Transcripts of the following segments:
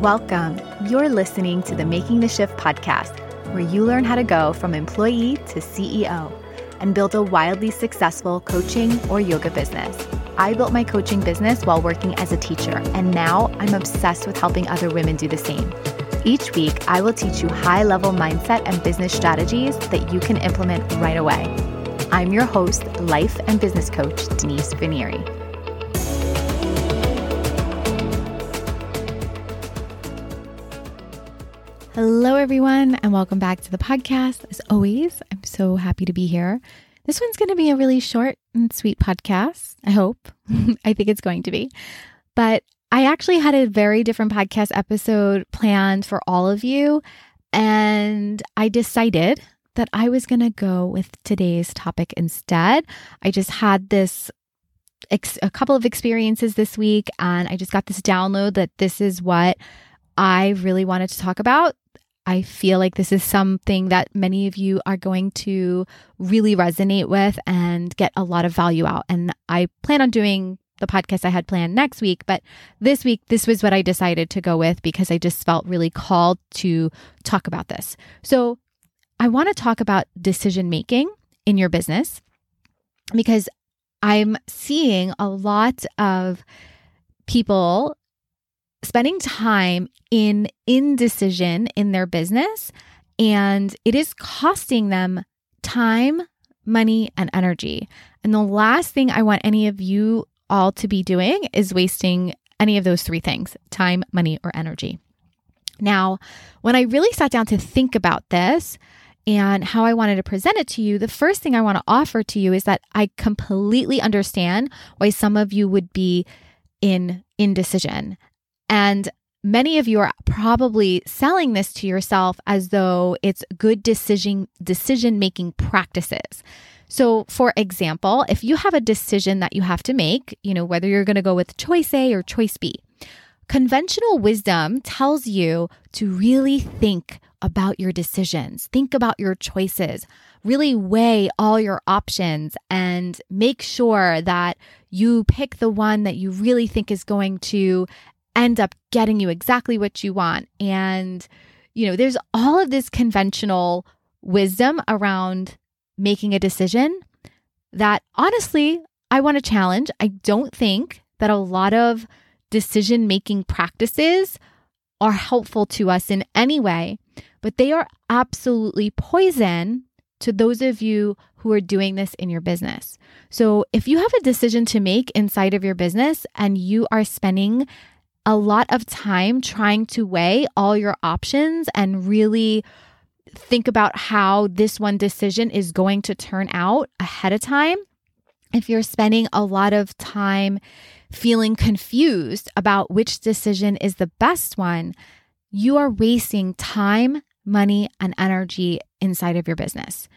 Welcome. You're listening to the Making the Shift podcast, where you learn how to go from employee to CEO and build a wildly successful coaching or yoga business. I built my coaching business while working as a teacher, and now I'm obsessed with helping other women do the same. Each week, I will teach you high level mindset and business strategies that you can implement right away. I'm your host, life and business coach, Denise Vinieri. Hello, everyone, and welcome back to the podcast. As always, I'm so happy to be here. This one's going to be a really short and sweet podcast. I hope. I think it's going to be. But I actually had a very different podcast episode planned for all of you. And I decided that I was going to go with today's topic instead. I just had this a couple of experiences this week and I just got this download that this is what I really wanted to talk about. I feel like this is something that many of you are going to really resonate with and get a lot of value out. And I plan on doing the podcast I had planned next week, but this week, this was what I decided to go with because I just felt really called to talk about this. So, I want to talk about decision making in your business because I'm seeing a lot of people spending time in indecision in their business and it is costing them time, money, and energy. And the last thing I want any of you all to be doing is wasting any of those three things time, money, or energy. Now, when I really sat down to think about this, and how I wanted to present it to you, the first thing I want to offer to you is that I completely understand why some of you would be in indecision. And many of you are probably selling this to yourself as though it's good decision decision making practices. So, for example, if you have a decision that you have to make, you know, whether you're going to go with choice A or choice B, conventional wisdom tells you to really think about your decisions, think about your choices, really weigh all your options and make sure that you pick the one that you really think is going to end up getting you exactly what you want. And, you know, there's all of this conventional wisdom around making a decision that honestly, I want to challenge. I don't think that a lot of decision making practices are helpful to us in any way, but they are absolutely poison to those of you who are doing this in your business. So, if you have a decision to make inside of your business and you are spending a lot of time trying to weigh all your options and really think about how this one decision is going to turn out ahead of time, if you're spending a lot of time feeling confused about which decision is the best one, you are wasting time, money, and energy inside of your business.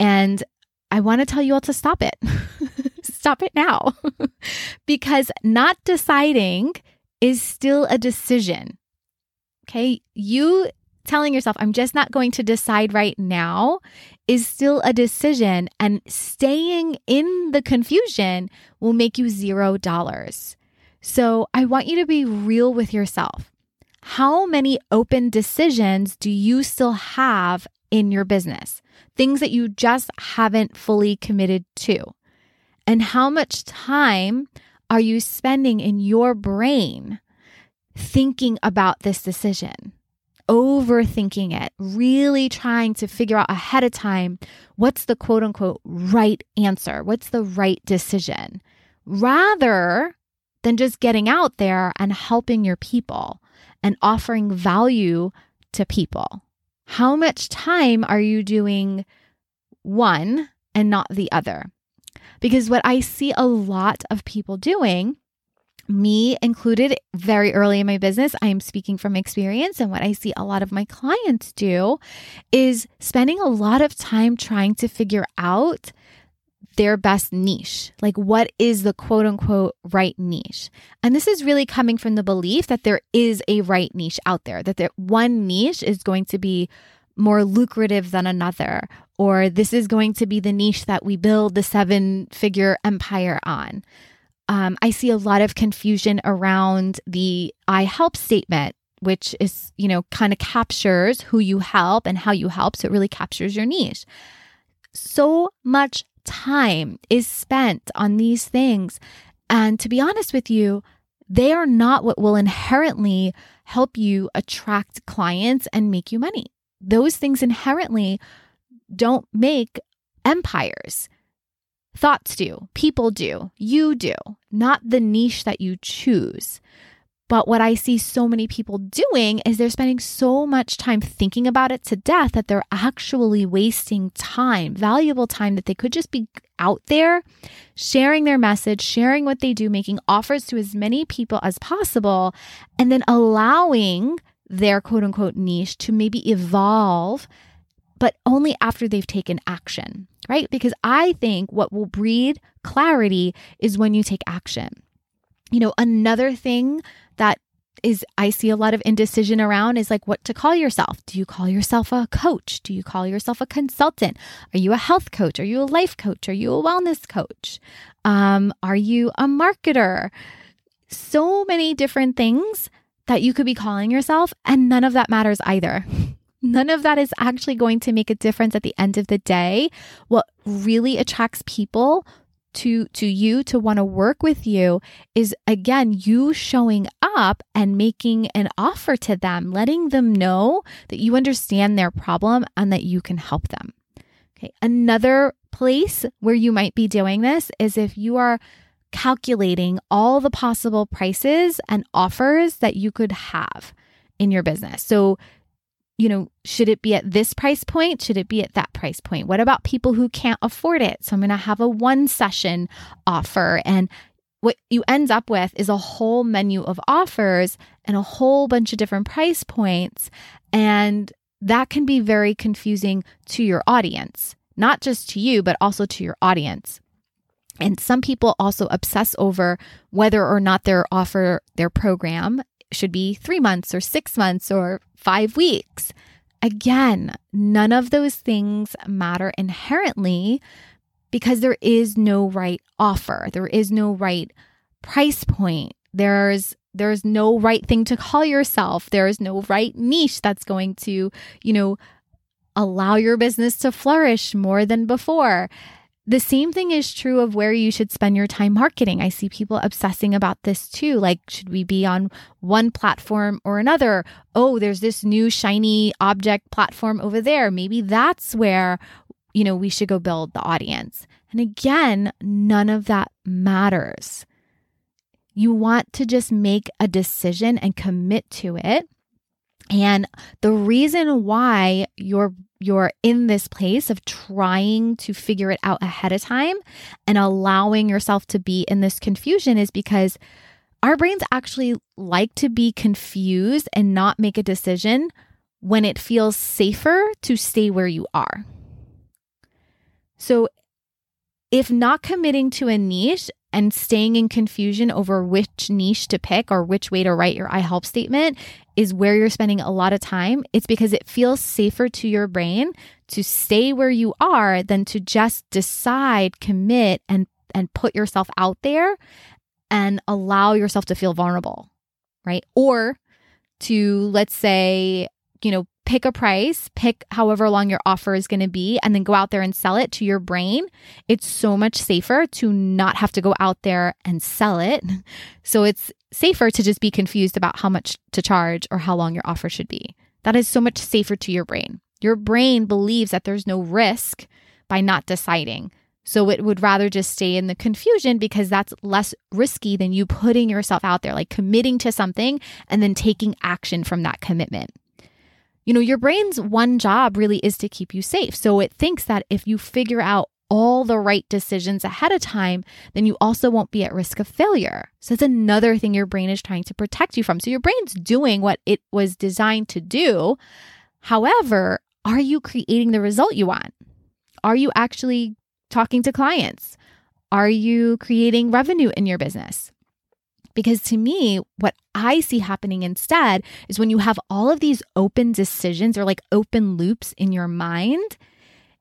And I want to tell you all to stop it. stop it now. because not deciding is still a decision. Okay. You telling yourself, I'm just not going to decide right now is still a decision, and staying in the confusion will make you zero dollars. So I want you to be real with yourself. How many open decisions do you still have in your business? Things that you just haven't fully committed to. And how much time are you spending in your brain thinking about this decision? overthinking it, really trying to figure out ahead of time what's the quote unquote right answer, what's the right decision, rather than just getting out there and helping your people and offering value to people. How much time are you doing one and not the other? Because what I see a lot of people doing me included very early in my business, I am speaking from experience. And what I see a lot of my clients do is spending a lot of time trying to figure out their best niche. Like, what is the quote unquote right niche? And this is really coming from the belief that there is a right niche out there, that there, one niche is going to be more lucrative than another, or this is going to be the niche that we build the seven figure empire on um, I see a lot of confusion around the I help statement which is, you know, kind of captures who you help and how you help. So it really captures your niche. So much time is spent on these things. And to be honest with you, they are not what will inherently help you attract clients and make you money. Those things inherently don't make empires. Thoughts do, people do, you do, not the niche that you choose. But what I see so many people doing is they're spending so much time thinking about it to death that they're actually wasting time, valuable time that they could just be out there sharing their message, sharing what they do, making offers to as many people as possible, and then allowing their quote unquote niche to maybe evolve, but only after they've taken action, right? Because I think what will breed clarity is when you take action. You know, another thing that is I see a lot of indecision around is like what to call yourself. Do you call yourself a coach? Do you call yourself a consultant? Are you a health coach? Are you a life coach? Are you a wellness coach? Um, are you a marketer? So many different things that you could be calling yourself, and none of that matters either. None of that is actually going to make a difference at the end of the day. What really attracts people to to you to want to work with you is again you showing up and making an offer to them letting them know that you understand their problem and that you can help them okay another place where you might be doing this is if you are calculating all the possible prices and offers that you could have in your business so you know, should it be at this price point? Should it be at that price point? What about people who can't afford it? So I'm going to have a one session offer. And what you end up with is a whole menu of offers and a whole bunch of different price points. And that can be very confusing to your audience, not just to you, but also to your audience. And some people also obsess over whether or not their offer, their program should be three months or six months or five weeks. Again, none of those things matter inherently because there is no right offer. There is no right price point. There's there's no right thing to call yourself. There is no right niche that's going to, you know, allow your business to flourish more than before. The same thing is true of where you should spend your time marketing. I see people obsessing about this too. Like, should we be on one platform or another? Oh, there's this new shiny object platform over there. Maybe that's where, you know, we should go build the audience. And again, none of that matters. You want to just make a decision and commit to it. And the reason why you're you're in this place of trying to figure it out ahead of time and allowing yourself to be in this confusion is because our brains actually like to be confused and not make a decision when it feels safer to stay where you are. So, if not committing to a niche and staying in confusion over which niche to pick or which way to write your I help statement is where you're spending a lot of time, it's because it feels safer to your brain to stay where you are than to just decide, commit and and put yourself out there and allow yourself to feel vulnerable, right? Or to let's say, you know, pick a price, pick however long your offer is going to be, and then go out there and sell it to your brain, it's so much safer to not have to go out there and sell it. So it's safer to just be confused about how much to charge or how long your offer should be. That is so much safer to your brain. Your brain believes that there's no risk by not deciding. So it would rather just stay in the confusion because that's less risky than you putting yourself out there, like committing to something and then taking action from that commitment. You know, your brain's one job really is to keep you safe. So it thinks that if you figure out all the right decisions ahead of time, then you also won't be at risk of failure. So it's another thing your brain is trying to protect you from. So your brain's doing what it was designed to do. However, are you creating the result you want? Are you actually talking to clients? Are you creating revenue in your business? Because to me, what I see happening instead is when you have all of these open decisions or like open loops in your mind,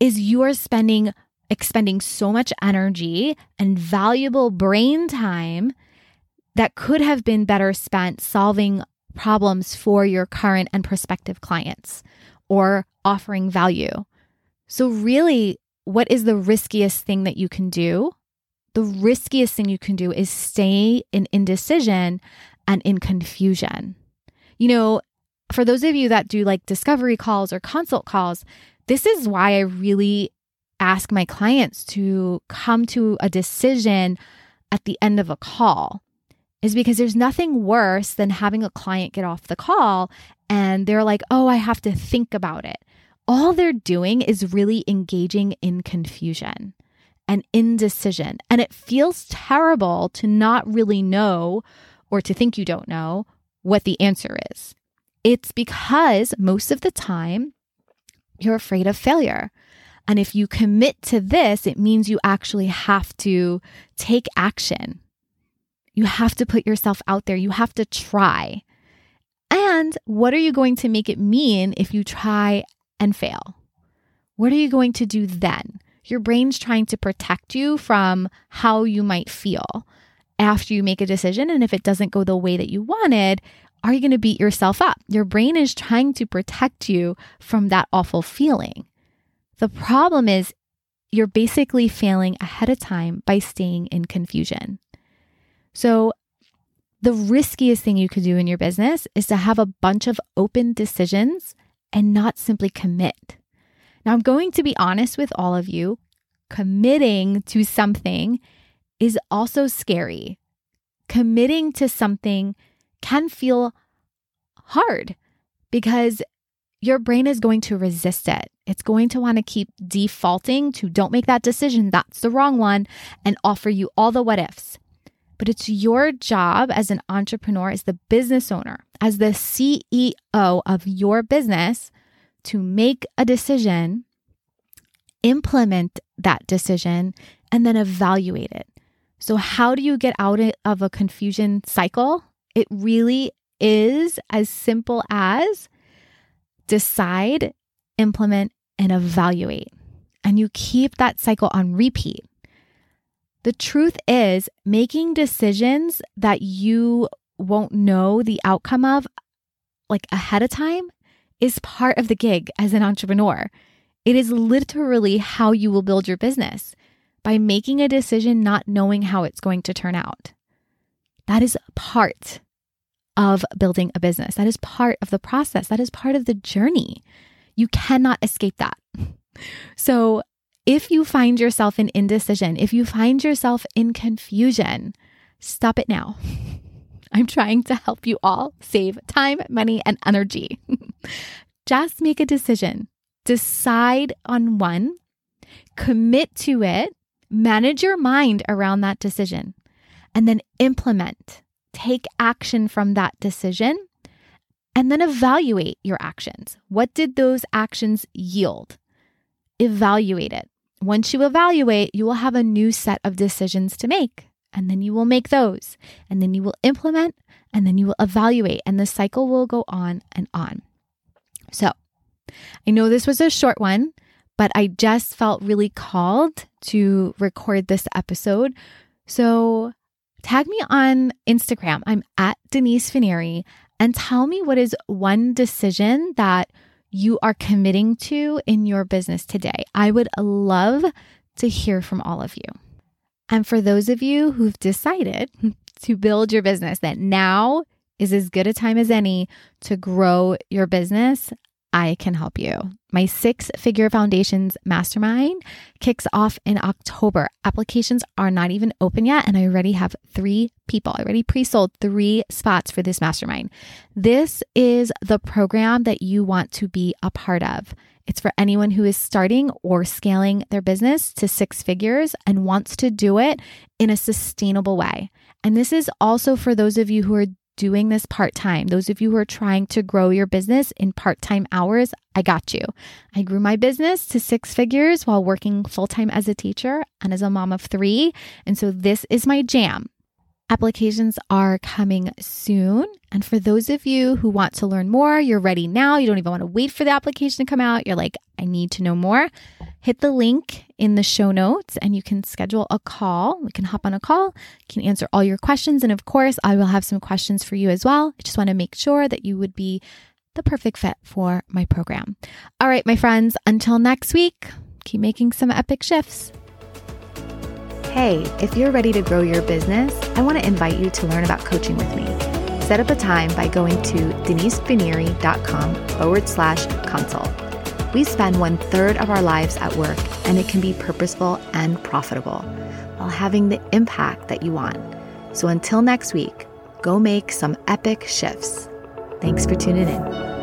is you are spending expending so much energy and valuable brain time that could have been better spent solving problems for your current and prospective clients or offering value. So, really, what is the riskiest thing that you can do? The riskiest thing you can do is stay in indecision and in confusion. You know, for those of you that do like discovery calls or consult calls, this is why I really ask my clients to come to a decision at the end of a call is because there's nothing worse than having a client get off the call and they're like, oh, I have to think about it. All they're doing is really engaging in confusion and indecision. And it feels terrible to not really know or to think you don't know what the answer is. It's because most of the time you're afraid of failure. And if you commit to this, it means you actually have to take action. You have to put yourself out there. You have to try. And what are you going to make it mean if you try and fail? What are you going to do then? Your brain's trying to protect you from how you might feel after you make a decision. And if it doesn't go the way that you wanted, are you going to beat yourself up? Your brain is trying to protect you from that awful feeling. The problem is you're basically failing ahead of time by staying in confusion. So, the riskiest thing you could do in your business is to have a bunch of open decisions and not simply commit. Now, I'm going to be honest with all of you. Committing to something is also scary. Committing to something can feel hard because your brain is going to resist it. It's going to want to keep defaulting to don't make that decision, that's the wrong one, and offer you all the what ifs. But it's your job as an entrepreneur, as the business owner, as the CEO of your business to make a decision, implement that decision, and then evaluate it. So, how do you get out of a confusion cycle? It really is as simple as decide, implement, and evaluate. And you keep that cycle on repeat. The truth is, making decisions that you won't know the outcome of like ahead of time is part of the gig as an entrepreneur. It is literally how you will build your business by making a decision not knowing how it's going to turn out. That is part of building a business. That is part of the process. That is part of the journey. You cannot escape that. So, if you find yourself in indecision, if you find yourself in confusion, stop it now. I'm trying to help you all save time, money, and energy. Just make a decision. Decide on one, commit to it, manage your mind around that decision, and then implement take action from that decision and then evaluate your actions. What did those actions yield? Evaluate it. Once you evaluate, you will have a new set of decisions to make. And then you will make those. And then you will implement. And then you will evaluate. And the cycle will go on and on. So I know this was a short one, but I just felt really called to record this episode. So tag me on Instagram. I'm at Denise Fineri and tell me what is one decision that you are committing to in your business today. I would love to hear from all of you. And for those of you who've decided to build your business, that now is as good a time as any to grow your business, I can help you. My six figure foundations mastermind kicks off in October. Applications are not even open yet, and I already have three people. I already pre sold three spots for this mastermind. This is the program that you want to be a part of. It's for anyone who is starting or scaling their business to six figures and wants to do it in a sustainable way. And this is also for those of you who are doing this part time, those of you who are trying to grow your business in part time hours, I got you. I grew my business to six figures while working full time as a teacher and as a mom of three. And so this is my jam. Applications are coming soon. And for those of you who want to learn more, you're ready now. You don't even want to wait for the application to come out. You're like, I need to know more. Hit the link in the show notes and you can schedule a call. We can hop on a call, can answer all your questions. And of course, I will have some questions for you as well. I just want to make sure that you would be the perfect fit for my program. All right, my friends, until next week, keep making some epic shifts. Hey, if you're ready to grow your business, I want to invite you to learn about coaching with me. Set up a time by going to denisepinieri.com forward slash consult. We spend one third of our lives at work, and it can be purposeful and profitable while having the impact that you want. So until next week, go make some epic shifts. Thanks for tuning in.